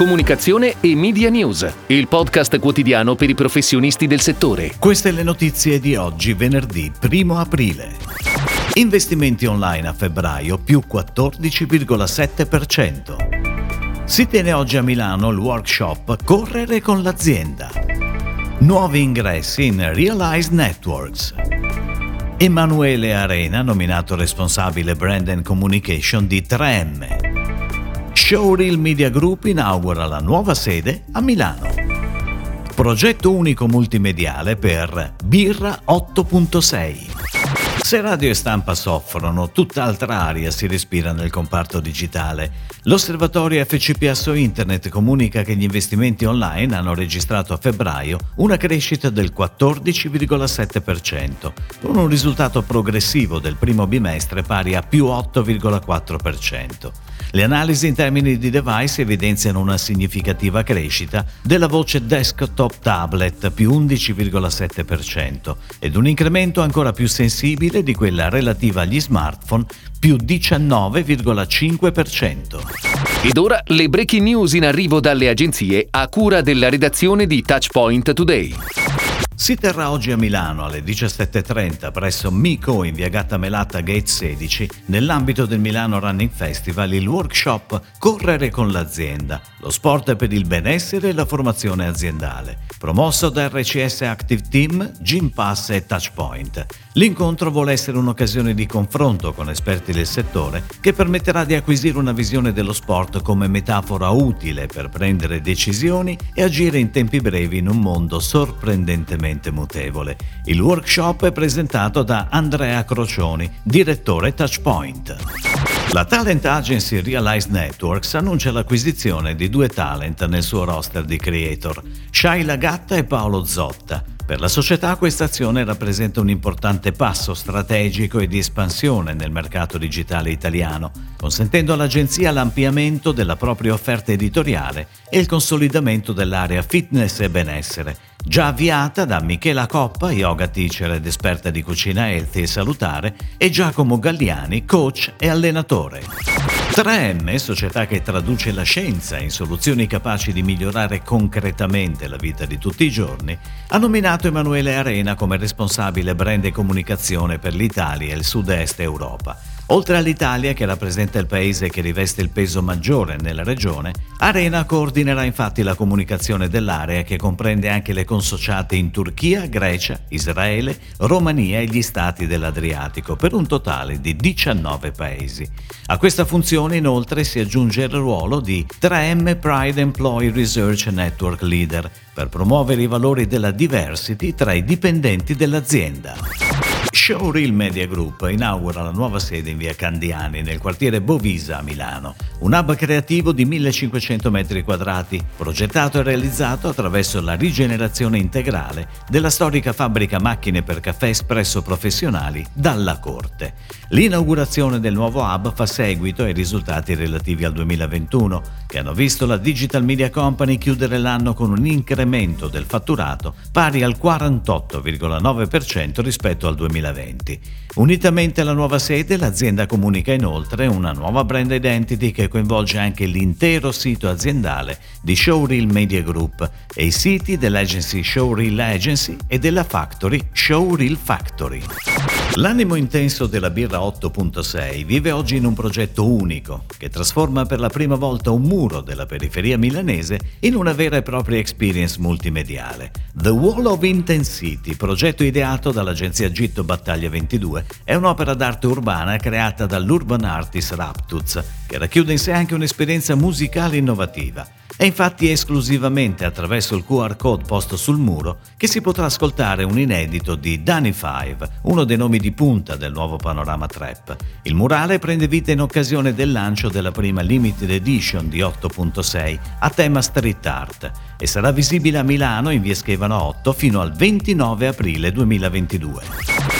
Comunicazione e Media News, il podcast quotidiano per i professionisti del settore. Queste le notizie di oggi, venerdì 1 aprile. Investimenti online a febbraio più 14,7%. Si tiene oggi a Milano il workshop Correre con l'azienda. Nuovi ingressi in Realize Networks. Emanuele Arena, nominato responsabile Brand and Communication di 3M. Showreel Media Group inaugura la nuova sede a Milano. Progetto unico multimediale per Birra 8.6. Se radio e stampa soffrono, tutt'altra aria si respira nel comparto digitale. L'osservatorio FCPSO Internet comunica che gli investimenti online hanno registrato a febbraio una crescita del 14,7%, con un risultato progressivo del primo bimestre pari a più 8,4%. Le analisi in termini di device evidenziano una significativa crescita della voce desktop tablet più 11,7% ed un incremento ancora più sensibile di quella relativa agli smartphone più 19,5%. Ed ora le breaking news in arrivo dalle agenzie a cura della redazione di Touchpoint Today. Si terrà oggi a Milano alle 17.30 presso Mico in via Gatta Melata Gate 16 nell'ambito del Milano Running Festival il workshop Correre con l'azienda, lo sport per il benessere e la formazione aziendale, promosso da RCS Active Team, Gym Pass e Touchpoint. L'incontro vuole essere un'occasione di confronto con esperti del settore che permetterà di acquisire una visione dello sport come metafora utile per prendere decisioni e agire in tempi brevi in un mondo sorprendentemente mutevole. Il workshop è presentato da Andrea Crocioni, direttore Touchpoint. La talent agency Realize Networks annuncia l'acquisizione di due talent nel suo roster di creator, Shaila Gatta e Paolo Zotta. Per la società questa azione rappresenta un importante passo strategico e di espansione nel mercato digitale italiano, consentendo all'agenzia l'ampliamento della propria offerta editoriale e il consolidamento dell'area fitness e benessere, già avviata da Michela Coppa, yoga teacher ed esperta di cucina healthy e salutare, e Giacomo Galliani, coach e allenatore. 3M, società che traduce la scienza in soluzioni capaci di migliorare concretamente la vita di tutti i giorni, ha nominato Emanuele Arena come responsabile brand e comunicazione per l'Italia e il sud-est Europa. Oltre all'Italia, che rappresenta il paese che riveste il peso maggiore nella regione, Arena coordinerà infatti la comunicazione dell'area che comprende anche le consociate in Turchia, Grecia, Israele, Romania e gli stati dell'Adriatico, per un totale di 19 paesi. A questa funzione inoltre si aggiunge il ruolo di 3M Pride Employee Research Network Leader per promuovere i valori della diversity tra i dipendenti dell'azienda. Showreel Media Group inaugura la nuova sede in via Candiani nel quartiere Bovisa a Milano, un hub creativo di 1500 metri quadrati, progettato e realizzato attraverso la rigenerazione integrale della storica fabbrica macchine per caffè espresso professionali dalla Corte. L'inaugurazione del nuovo hub fa seguito ai risultati relativi al 2021, che hanno visto la Digital Media Company chiudere l'anno con un incremento del fatturato pari al 48,9% rispetto al 2020. 2020. Unitamente alla nuova sede, l'azienda comunica inoltre una nuova brand identity che coinvolge anche l'intero sito aziendale di Showreel Media Group e i siti dell'agency Showreel Agency e della factory Showreel Factory. L'animo intenso della birra 8.6 vive oggi in un progetto unico che trasforma per la prima volta un muro della periferia milanese in una vera e propria experience multimediale. The Wall of Intensity, progetto ideato dall'agenzia Gitto Battaglia 22, è un'opera d'arte urbana creata dall'urban artist Raptuz che racchiude in sé anche un'esperienza musicale innovativa. È infatti esclusivamente attraverso il QR code posto sul muro che si potrà ascoltare un inedito di Danny Five, uno dei nomi di punta del nuovo panorama trap. Il murale prende vita in occasione del lancio della prima limited edition di 8.6 a tema street art e sarà visibile a Milano in via Schevano 8 fino al 29 aprile 2022.